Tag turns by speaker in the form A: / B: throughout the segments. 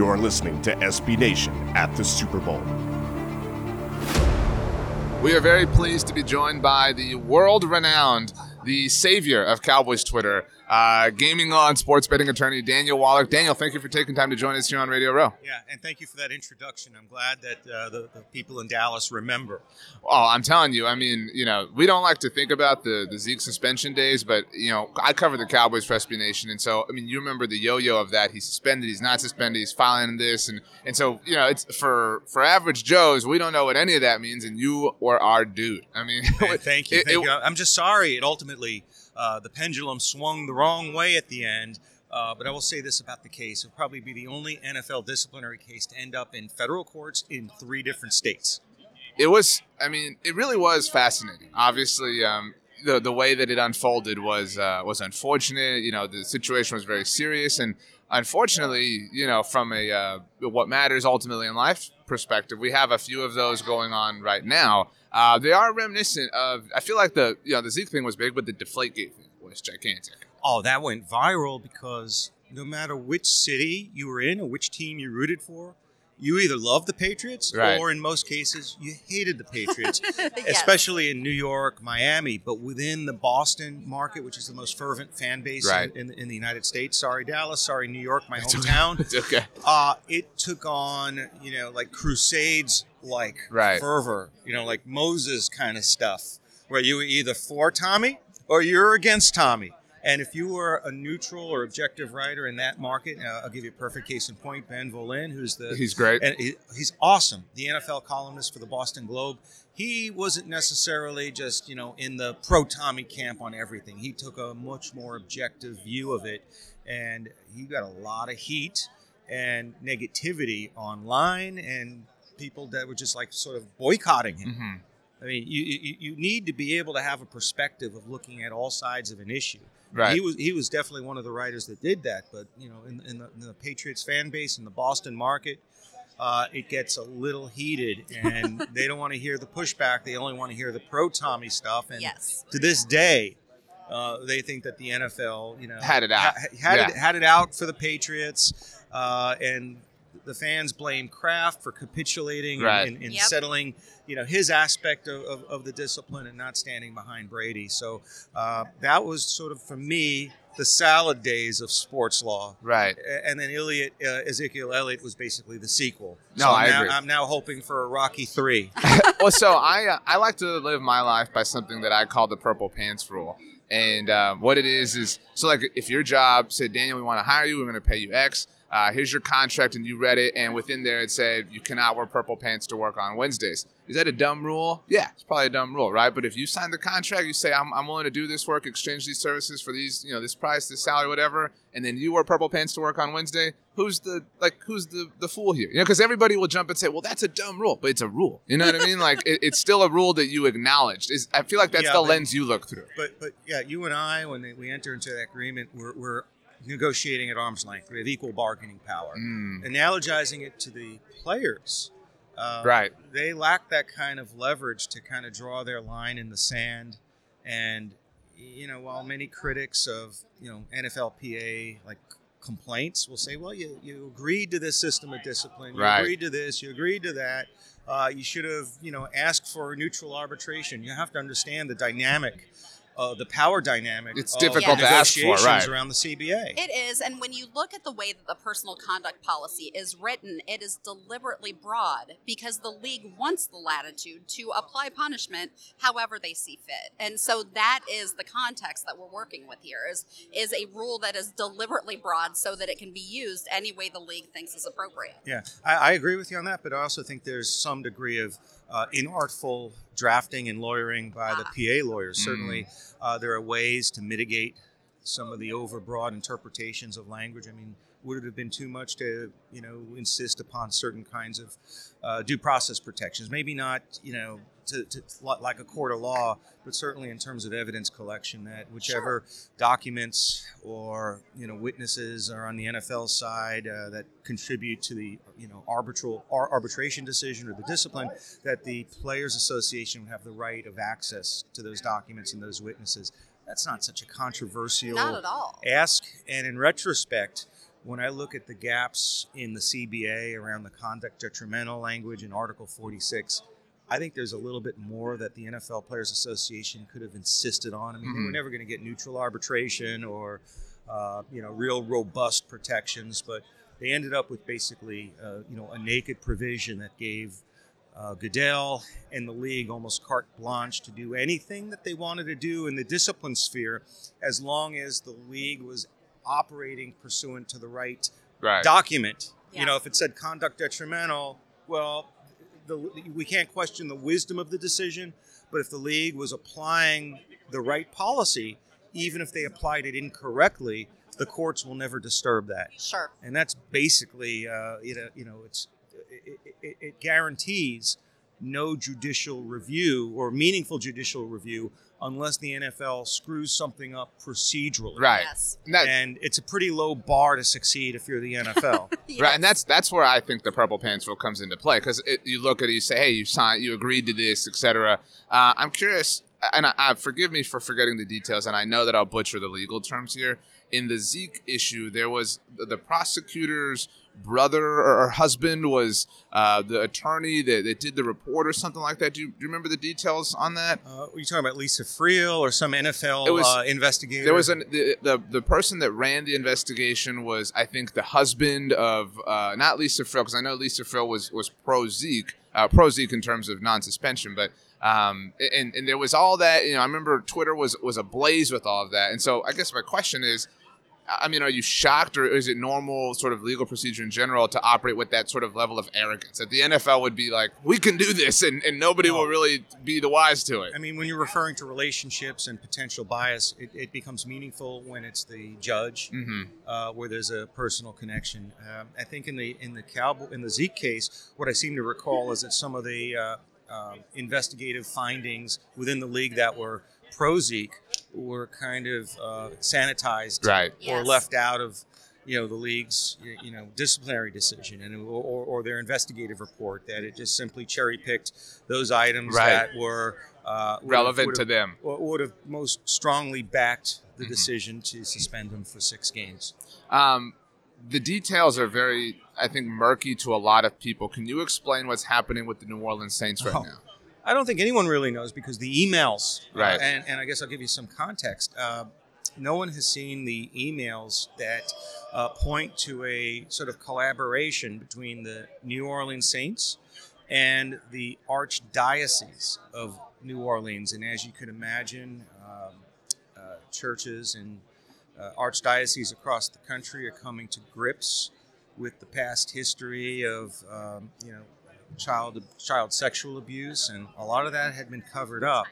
A: You're listening to SB Nation at the Super Bowl.
B: We are very pleased to be joined by the world renowned, the savior of Cowboys Twitter, uh, gaming law and sports betting attorney Daniel Wallach. Daniel, thank you for taking time to join us here on Radio Row.
C: Yeah, and thank you for that introduction. I'm glad that uh, the, the people in Dallas remember.
B: Oh, I'm telling you, I mean, you know, we don't like to think about the, the Zeke suspension days, but, you know, I cover the Cowboys for SB Nation. And so, I mean, you remember the yo yo of that. He's suspended, he's not suspended, he's filing this. And, and so, you know, it's for, for average Joes, we don't know what any of that means. And you were our dude. I mean,
C: Hey, thank you.
B: it-
C: thank
B: it-
C: you. I'm just sorry it ultimately, uh, the pendulum swung the wrong way at the end. Uh, but I will say this about the case: it'll probably be the only NFL disciplinary case to end up in federal courts in three different states.
B: it was i mean it really was fascinating obviously um, the, the way that it unfolded was uh, was unfortunate you know the situation was very serious and unfortunately you know from a uh, what matters ultimately in life perspective we have a few of those going on right now uh, they are reminiscent of i feel like the you know the zeke thing was big but the deflategate thing was gigantic
C: Oh, that went viral because no matter which city you were in or which team you rooted for, you either loved the Patriots
B: Right.
C: or, in most cases, you hated the Patriots,
D: Yes.
C: especially in New York, Miami, but within the Boston market, which is the most fervent fan base in-
B: Right.
C: in, in, the United States. Sorry, Dallas. Sorry, New York, my hometown.
B: it's okay
C: uh, it took on, you know, like Crusades like
B: Right.
C: fervor, you know, like Moses kind of stuff, where you were either for Tommy or you're against Tommy. And if you were a neutral or objective writer in that market, uh, I'll give you a perfect case in point. Ben Volin, who's the
B: he's great
C: and he, he's awesome, the NFL columnist for the Boston Globe. He wasn't necessarily just you know in the pro Tommy camp on everything. He took a much more objective view of it, and he got a lot of heat and negativity online, and people that were just like sort of boycotting him.
B: hmm
C: I mean, you, you you need to be able to have a perspective of looking at all sides of an issue.
B: right
C: He was he was definitely one of the writers that did that. But you know, in, in, the, in the Patriots fan base in the Boston market, uh, it gets a little heated, and they don't want to hear the pushback. They only want to hear the pro Tommy stuff. And
D: Yes.
C: to this day, uh, they think that the NFL, you know,
B: Had it out.
C: ha- had it had it out for the Patriots, uh, and the fans blame Kraft for capitulating
B: Right.
C: and, and, and
D: Yep.
C: settling, you know, his aspect of, of, of the discipline and not standing behind Brady. So uh, that was sort of for me the salad days of sports law.
B: right
C: And then Elliott, uh, Ezekiel Elliott was basically the sequel.
B: No,
C: so
B: I
C: now,
B: agree.
C: I'm now hoping for a Rocky three.
B: well, so I uh, I like to live my life by something that I call the purple pants rule. And uh, what it is is so like if your job said Daniel, we want to hire you, we're going to pay you X. Uh, here's your contract, and you read it, and within there it said you cannot wear purple pants to work on Wednesdays. Is that a dumb rule? Yeah, it's probably a dumb rule, right? But if you sign the contract, you say I'm, I'm willing to do this work, exchange these services for these, you know, this price, this salary, whatever, and then you wear purple pants to work on Wednesday. Who's the like? Who's the the fool here? You know, because everybody will jump and say, "Well, that's a dumb rule," but it's a rule. You know what I mean? Like it, it's still a rule that you acknowledged. Is I feel like that's
C: Yeah,
B: the
C: but-
B: lens you look through.
C: But but yeah, you and I, when they, we enter into that agreement, we're, we're negotiating at arm's length. We have equal bargaining power.
B: Mm,
C: Analogizing it to the players, uh,
B: right.
C: They lack that kind of leverage to kind of draw their line in the sand. And you know, while many critics of you know NFLPA like complaints will say, well, you you agreed to this system of discipline, you
B: Right.
C: agreed to this, you agreed to that. Uh, you should have, you know, asked for neutral arbitration. You have to understand the dynamic, uh, the power dynamic.
B: It's
C: of
B: difficult
D: to
B: ask for, right.
C: around the CBA.
D: It is, and when you look at the way that the personal conduct policy is written, it is deliberately broad because the league wants the latitude to apply punishment however they see fit. And so that is the context that we're working with here is is a rule that is deliberately broad so that it can be used any way the league thinks is appropriate.
C: Yeah, I, I agree with you on that, but I also think there's some degree of uh, inartful drafting and lawyering by the
D: Ah.
C: PA lawyers. Certainly, uh, there are ways to mitigate some of the overbroad interpretations of language. I mean, would it have been too much to, you know, insist upon certain kinds of uh, due process protections? Maybe not, you know, to, to like a court of law, but certainly in terms of evidence collection, that whichever documents or you know witnesses are on the NFL side uh, that contribute to the you know arbitral ar- arbitration decision or the discipline, that the players' association would have the right of access to those documents and those witnesses. That's not such a controversial
D: Not at all.
C: ask, and in retrospect, when I look at the gaps in the CBA around the conduct detrimental language in Article 46, I think there's a little bit more that the NFL Players Association could have insisted on. I mean, they were never going to get neutral arbitration or, uh, you know, real robust protections, but they ended up with basically, uh, you know, a naked provision that gave uh, Goodell and the league almost carte blanche to do anything that they wanted to do in the discipline sphere, as long as the league was operating pursuant to the right
B: Right.
C: document.
D: Yeah.
C: You know, if it said conduct detrimental, well, the, we can't question the wisdom of the decision. But if the league was applying the right policy, even if they applied it incorrectly, the courts will never disturb that.
D: Sure.
C: And that's basically, uh, you know, you know, it's it, it, it guarantees no judicial review or meaningful judicial review unless the NFL screws something up procedurally.
B: Right.
D: Yes.
B: And that-
C: And it's a pretty low bar to succeed if you're the NFL.
B: Right, and that's that's where I think the purple pants rule comes into play because you look at it, you say, "Hey, you signed, you agreed to this, etc." Uh, I'm curious, and I, I forgive me for forgetting the details, and I know that I'll butcher the legal terms here. In the Zeke issue, there was the, the prosecutor's brother or husband was uh, the attorney that, that did the report or something like that. Do you, do you remember the details on that?
C: uh, are you talking about Lisa Friel or some NFL
B: was-
C: uh, investigator?
B: There was an the, the the person that ran the investigation was I think the husband of uh, not Lisa Friel because I know Lisa Friel was was pro Zeke uh, pro Zeke in terms of non suspension, but um and and there was all that you know I remember Twitter was was ablaze with all of that, and so I guess my question is. I mean, are you shocked, or is it normal sort of legal procedure in general to operate with that sort of level of arrogance? That the NFL would be like, "We can do this," and, and nobody will really be the wise to it.
C: I mean, when you're referring to relationships and potential bias, it, it becomes meaningful when it's the judge,
B: hmm
C: uh, where there's a personal connection. Um, I think in the in the Cowboy in the Zeke case, what I seem to recall is that some of the uh, um investigative findings within the league that were pro Zeke were kind of uh, sanitized
B: Right.
C: or
D: Yes.
C: left out of you know the league's you know disciplinary decision and or, or, or their investigative report that it just simply cherry picked those items
B: Right.
C: that were uh, would have-
B: Relevant to
C: have-
B: them.
C: or would have most strongly backed the
B: Mhm.
C: decision to suspend him for six games.
B: Um, the details are very, I think, murky to a lot of people. Can you explain what's happening with the New Orleans Saints right
C: Oh.
B: now?
C: I don't think anyone really knows because the emails, uh, and, and I guess I'll give you some context. Uh, no one has seen the emails that uh, point to a sort of collaboration between the New Orleans Saints and the Archdiocese of New Orleans. And as you could imagine, um, uh, churches and uh, archdioceses across the country are coming to grips with the past history of, um, you know, child child sexual abuse, and a lot of that had been covered up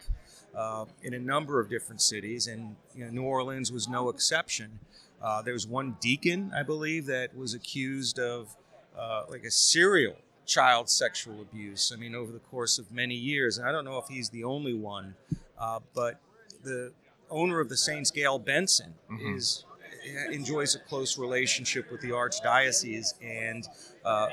C: uh, in a number of different cities, and you know, New Orleans was no exception. Uh, there was one deacon, I believe, that was accused of uh, like a serial child sexual abuse. I mean, over the course of many years, and I don't know if he's the only one, uh, but the owner of the Saints, Gayle Benson,
B: Mhm.
C: is enjoys a close relationship with the archdiocese and uh,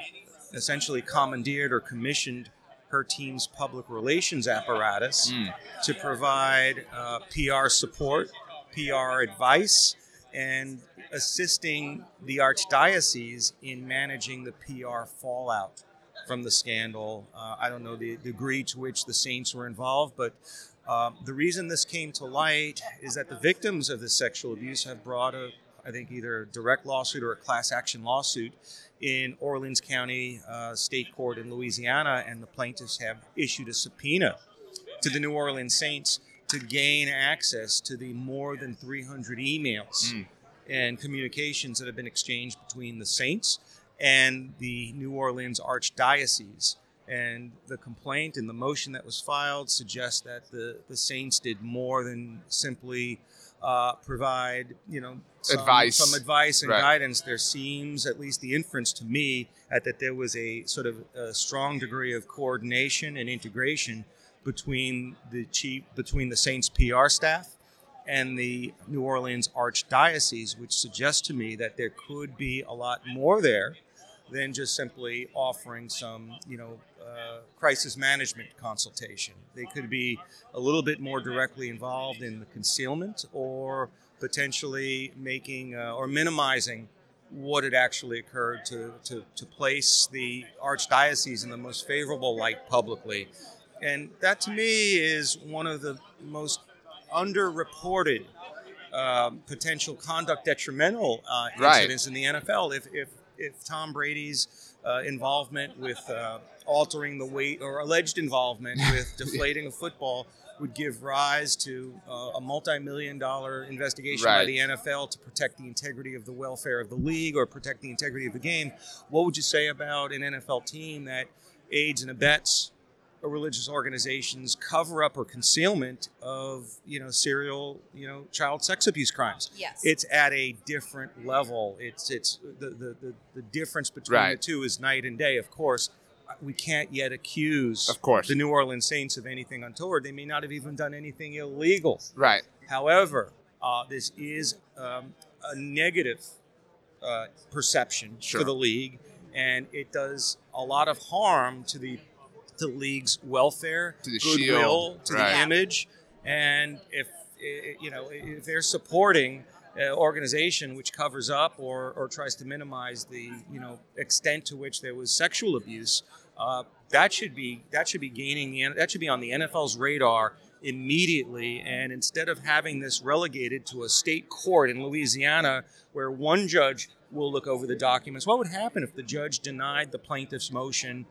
C: essentially commandeered or commissioned her team's public relations apparatus
B: Mm.
C: to provide uh, PR support, PR advice, and assisting the archdiocese in managing the PR fallout from the scandal. Uh, I don't know the degree to which the saints were involved, but uh, the reason this came to light is that the victims of this sexual abuse have brought a, I think, either a direct lawsuit or a class action lawsuit in Orleans County uh, State Court in Louisiana, and the plaintiffs have issued a subpoena to the New Orleans Saints to gain access to the more than 300 emails
B: Mm.
C: and communications that have been exchanged between the Saints and the New Orleans Archdiocese. And the complaint and the motion that was filed suggests that the, the Saints did more than simply uh, provide, you know, some
B: Advice.
C: some advice and
B: Right.
C: guidance. There seems, at least the inference to me, at that there was a sort of a strong degree of coordination and integration between the chief, between the Saints PR staff and the New Orleans Archdiocese, which suggests to me that there could be a lot more there than just simply offering some, you know, uh, crisis management consultation. They could be a little bit more directly involved in the concealment or potentially making uh, or minimizing what had actually occurred to, to, to place the archdiocese in the most favorable light publicly. And that to me is one of the most underreported um, potential conduct detrimental uh,
B: Right.
C: incidents in the NFL. If, if, if Tom Brady's uh, involvement with uh, altering the weight or alleged involvement with deflating a football would give rise to uh, a multi-million dollar investigation by the NFL to protect the integrity of the welfare of the league or protect the integrity of the game. What would you say about an NFL team that aids and abets religious organization's cover up or concealment of you know serial you know child sex abuse crimes?
D: Yes.
C: It's at a different level. It's it's the the, the, the difference between
B: Right.
C: the two is night and day. Of course, we can't yet accuse
B: Of course.
C: the New Orleans Saints of anything untoward. They may not have even done anything illegal.
B: Right.
C: However, uh, this is um, a negative uh, perception
B: Sure.
C: for the league, and it does a lot of harm to the the league's welfare,
B: To the
C: goodwill,
B: shield,
C: to
B: right.
C: the image, and if you know if they're supporting an organization which covers up or, or tries to minimize the you know extent to which there was sexual abuse, uh, that should be that should be gaining the that should be on the NFL's radar immediately. And instead of having this relegated to a state court in Louisiana where one judge will look over the documents, what would happen if the judge denied the plaintiff's motion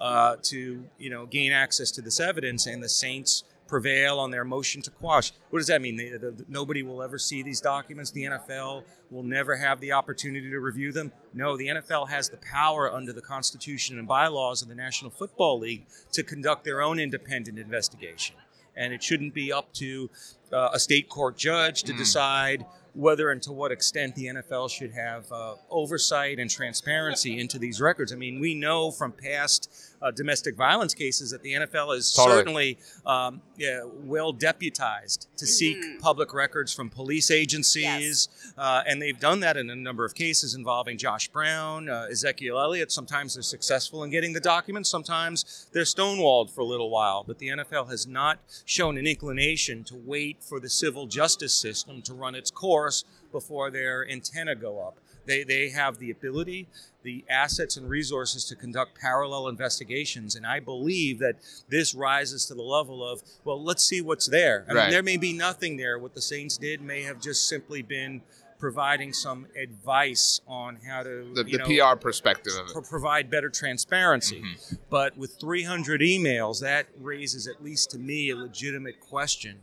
C: uh, to you know gain access to this evidence and the Saints prevail on their motion to quash? What does that mean? The, the, the- nobody will ever see these documents. The NFL will never have the opportunity to review them. No, the NFL has the power under the Constitution and bylaws of the National Football League to conduct their own independent investigation. And it shouldn't be up to uh, a state court judge to decide whether and to what extent the NFL should have uh, oversight and transparency into these records. I mean, we know from past uh, domestic violence cases that the NFL is
B: Totally.
C: certainly um, yeah, well deputized to seek public records from police agencies, uh, and they've done that in a number of cases involving Josh Brown, uh, Ezekiel Elliott. Sometimes they're successful in getting the documents, sometimes they're stonewalled for a little while. But the NFL has not shown an inclination to wait for the civil justice system to run its course before their antenna go up. They, they have the ability, the assets, and resources to conduct parallel investigations. And I believe that this rises to the level of, well, let's see what's there. I
B: Right.
C: mean, there may be nothing there. What the Saints did may have just simply been providing some advice on how to
B: The, the
C: know,
B: PR perspective of it.
C: pro- provide better transparency.
B: Mm-hmm.
C: But with 300 emails, that raises, at least to me, a legitimate question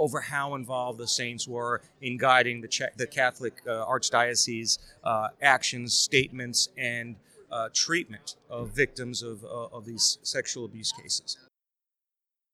C: over how involved the Saints were in guiding the, Ch- the Catholic uh, Archdiocese uh, actions, statements, and uh, treatment of victims of, uh, of these sexual abuse cases.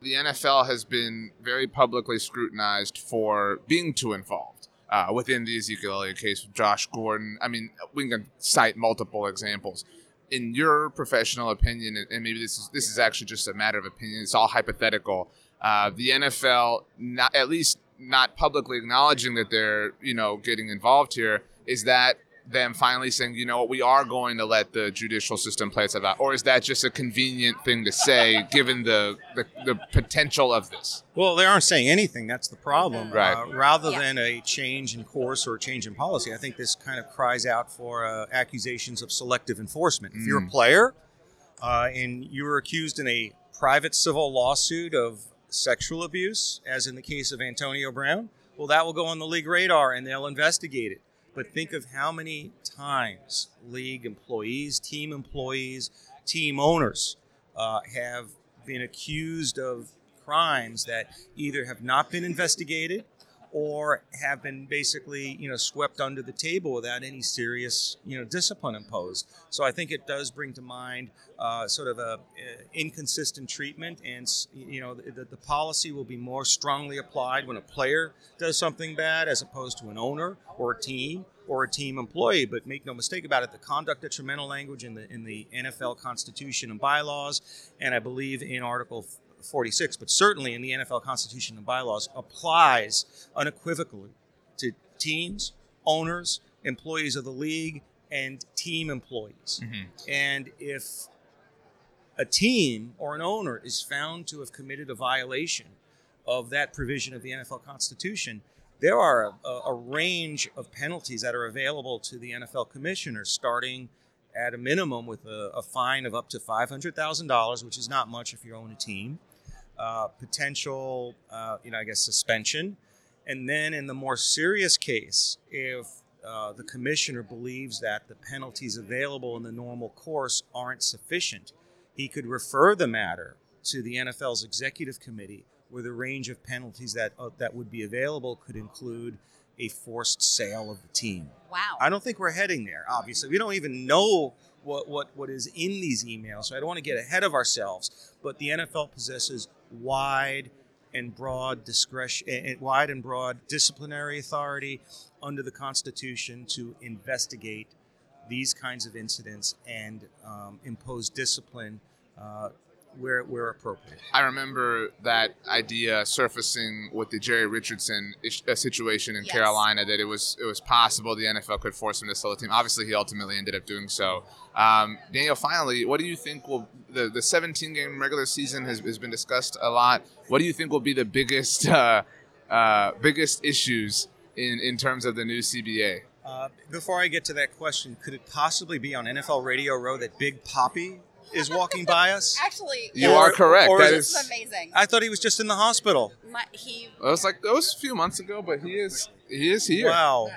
B: the NFL has been very publicly scrutinized for being too involved uh, within the Ezekiel Elliott case with Josh Gordon. I mean, we can cite multiple examples. In your professional opinion, and maybe this is this is actually just a matter of opinion. It's all hypothetical. Uh, the NFL, not at least not publicly acknowledging that they're you know getting involved here, is that them finally saying, you know what, we are going to let the judicial system play itself out, or is that just a convenient thing to say given the the, the potential of this?
C: Well, they aren't saying anything. That's the problem.
B: Right.
C: Uh, rather
D: Yeah.
C: than a change in course or a change in policy, I think this kind of cries out for uh, accusations of selective enforcement. If you're a player uh, and you were accused in a private civil lawsuit of sexual abuse, as in the case of Antonio Brown, well, that will go on the league radar and they'll investigate it. But think of how many times league employees, team employees, team owners uh, have been accused of crimes that either have not been investigated or have been basically you know swept under the table without any serious you know discipline imposed. So I think it does bring to mind uh, sort of a uh, inconsistent treatment, and you know the, the policy will be more strongly applied when a player does something bad as opposed to an owner or a team or a team employee. But make no mistake about it, the conduct detrimental language in the in the NFL Constitution and bylaws, and I believe in Article 46, but certainly in the NFL Constitution and bylaws, applies unequivocally to teams, owners, employees of the league, and team employees. Mm-hmm. And if a team or an owner is found to have committed a violation of that provision of the NFL Constitution, there are a, a range of penalties that are available to the NFL commissioner, starting at a minimum with a, a fine of up to $500,000, which is not much if you own a team, uh, potential, uh, you know, I guess, suspension. And then in the more serious case, if uh, the commissioner believes that the penalties available in the normal course aren't sufficient, he could refer the matter to the NFL's executive committee, where the range of penalties that uh, that would be available could include a forced sale of the team.
D: Wow.
C: I don't think we're heading there. Obviously, we don't even know what what what is in these emails, so I don't want to get ahead of ourselves. But the NFL possesses wide and broad discretion, eh, eh, wide and broad disciplinary authority under the Constitution to investigate these kinds of incidents and um, impose discipline uh, where where appropriate.
B: I remember that idea surfacing with the Jerry Richardson ish, uh, situation in
D: Yes.
B: Carolina that it was it was possible the NFL could force him to sell the team. Obviously, he ultimately ended up doing so. Um, Daniel, finally, what do you think will the the 17 game regular season has, has been discussed a lot. What do you think will be the biggest uh, uh, biggest issues in in terms of the new CBA?
C: Uh, before I get to that question, could it possibly be on NFL Radio Row that Big Poppy is walking by us?
D: Actually,
B: You
C: Or-
B: are correct.
C: or
B: That
C: is
B: is.
D: is amazing.
C: I thought he was just in the hospital.
D: My, he
B: It was like that was a few months ago, but he is he is here.
C: Wow.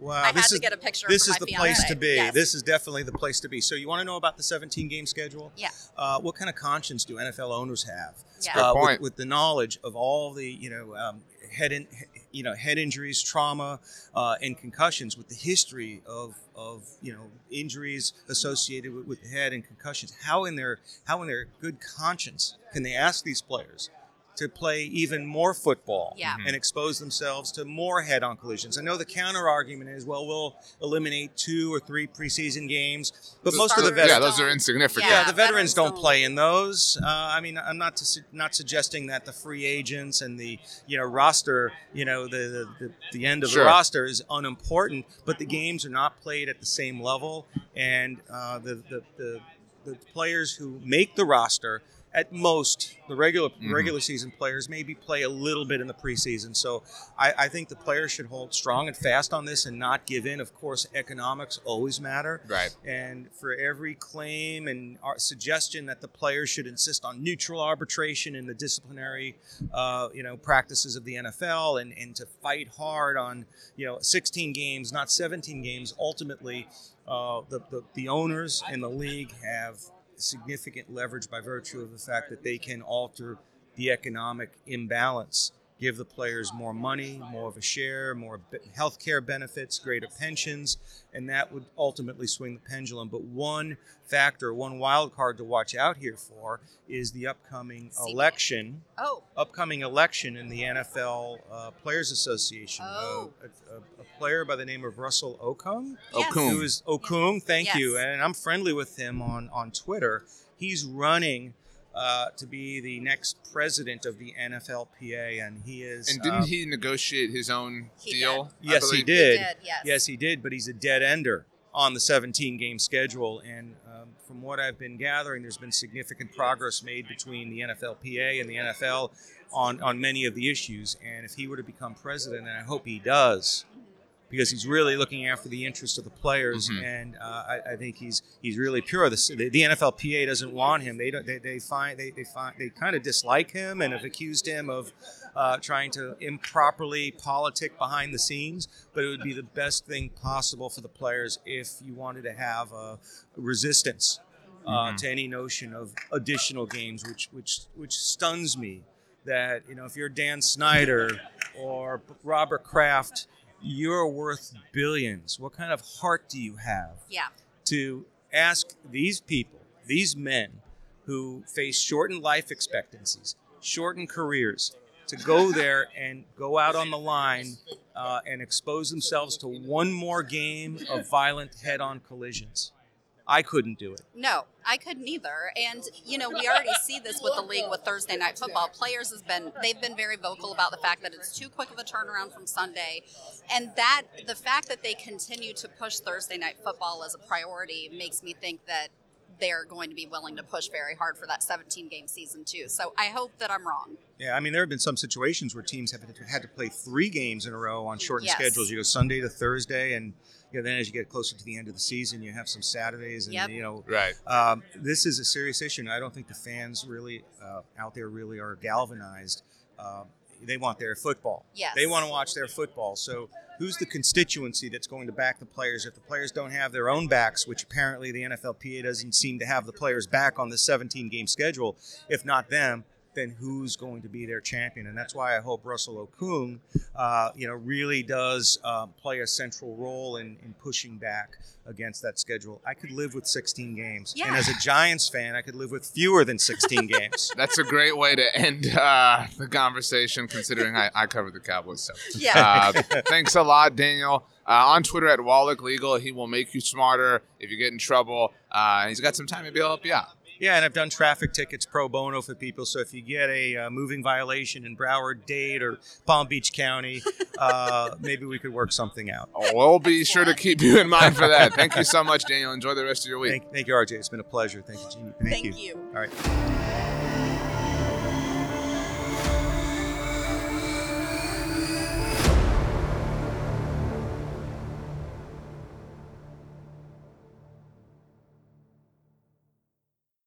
C: Wow.
D: I had
C: this
D: to
C: is,
D: get a picture
C: This
D: for
C: is
D: my
C: the place to be.
D: Yes.
C: This is definitely the place to be. So you want to know about the 17 game schedule?
D: Yeah.
C: Uh, what kind of conscience do NFL owners have?
D: Yeah.
B: Good
C: Uh, with- With, the knowledge of all the you know um, head in, you know head injuries, trauma, uh, and concussions, with the history of of you know injuries associated with, with the head and concussions, how in their how in their good conscience can they ask these players? To play even more football
D: Yeah.
C: and expose themselves to more head-on collisions. I know the counter argument is, well, we'll eliminate two or three preseason games, but most of the veterans,
B: yeah, those are insignificant.
C: yeah,
D: Yeah,
C: the veterans
D: veterans
C: don't
D: don't-
C: play in those. Uh, I mean, I'm not to, not suggesting that the free agents and the you know roster, you know, the the, the, the end of
B: Sure.
C: the roster is unimportant, but the games are not played at the same level, and uh, the, the the the players who make the roster. At most, the regular
B: Mhm.
C: regular season players maybe play a little bit in the preseason. So I, I think the players should hold strong and fast on this and not give in. Of course, economics always matter.
B: Right.
C: And for every claim and ar- suggestion that the players should insist on neutral arbitration in the disciplinary, uh, you know, practices of the NFL, and, and to fight hard on, you know, 16 games, not 17 games. Ultimately, uh, the, the the owners and the league have significant leverage by virtue of the fact that they can alter the economic imbalance give the players more money, more of a share, more be- health care benefits, greater pensions, and that would ultimately swing the pendulum. But one factor, one wild card to watch out here for is the upcoming
D: CBA.
C: election.
D: oh
C: Upcoming election in the NFL uh, Players Association.
D: Oh.
C: Uh, a, a, a player by the name of Russell Okung,
D: yes.
B: Okung.
C: who is Okung. Thank
D: Yes.
C: you, and I'm friendly with him on on Twitter. He's running uh, to be the next president of the NFLPA, and he is.
B: And didn't
C: uh,
B: he negotiate his own
D: He
B: deal? I
C: Yes, he
B: believe?
C: did.
D: did, yes.
C: Yes, he did, but he's a dead ender on the 17 game schedule. And um, from what I've been gathering, there's been significant progress made between the NFLPA and the NFL on, on many of the issues. And if he were to become president, and I hope he does, because he's really looking after the interests of the players,
B: Mhm.
C: and uh, I, I think he's he's really pure. The, the, the NFLPA doesn't want him. They don't. They, they find they, they find they kind of dislike him and have accused him of uh, trying to improperly politic behind the scenes. But it would be the best thing possible for the players if you wanted to have a resistance uh,
B: Mhm.
C: to any notion of additional games, which which which stuns me. That you know, if you're Dan Snyder or Robert Kraft, you're worth billions. What kind of heart do you have
D: yeah
C: to ask these people, these men who face shortened life expectancies, shortened careers, to go there and go out on the line uh, and expose themselves to one more game of violent head on collisions? I couldn't do it.
D: No, I couldn't either. And you know, we already see this with the league with Thursday night football. Players has been they've been very vocal about the fact that it's too quick of a turnaround from Sunday, and that the fact that they continue to push Thursday night football as a priority makes me think that they're going to be willing to push very hard for that 17 game season too. So I hope that I'm wrong.
C: Yeah, I mean, there have been some situations where teams have had to play three games in a row on shortened
D: Yes.
C: schedules. You go Sunday to Thursday, and you know, then as you get closer to the end of the season, you have some Saturdays, and
D: Yep.
C: you know,
B: Right.
C: um, this is a serious issue. And I don't think the fans really uh, out there really are galvanized. Uh, they want their football.
D: Yes.
C: They want to watch their football. So who's the constituency that's going to back the players? If the players don't have their own backs, which apparently the NFLPA doesn't seem to have the players back on the 17 game schedule, if not them, then who's going to be their champion? And that's why I hope Russell Okung, uh, you know, really does uh, play a central role in, in pushing back against that schedule. I could live with 16 games, and as a Giants fan, I could live with fewer than 16 games.
B: That's a great way to end uh, the conversation, considering I, I cover the Cowboys. So,
D: Yeah.
B: uh, thanks a lot, Daniel. Uh, on Twitter at Wallach Legal, he will make you smarter if you get in trouble. Uh, he's got some time, maybe he'll help you out.
C: Yeah, and I've done traffic tickets pro bono for people. So if you get a uh, moving violation in Broward, Dade, or Palm Beach County, uh, maybe we could work something out.
B: We'll be sure to keep you in mind for that. Thank you so much, Daniel. Enjoy the rest of your week.
C: Thank, thank you, RJ. It's been a pleasure. Thank you, Jeannie. Thank,
D: Thank you.
C: All right.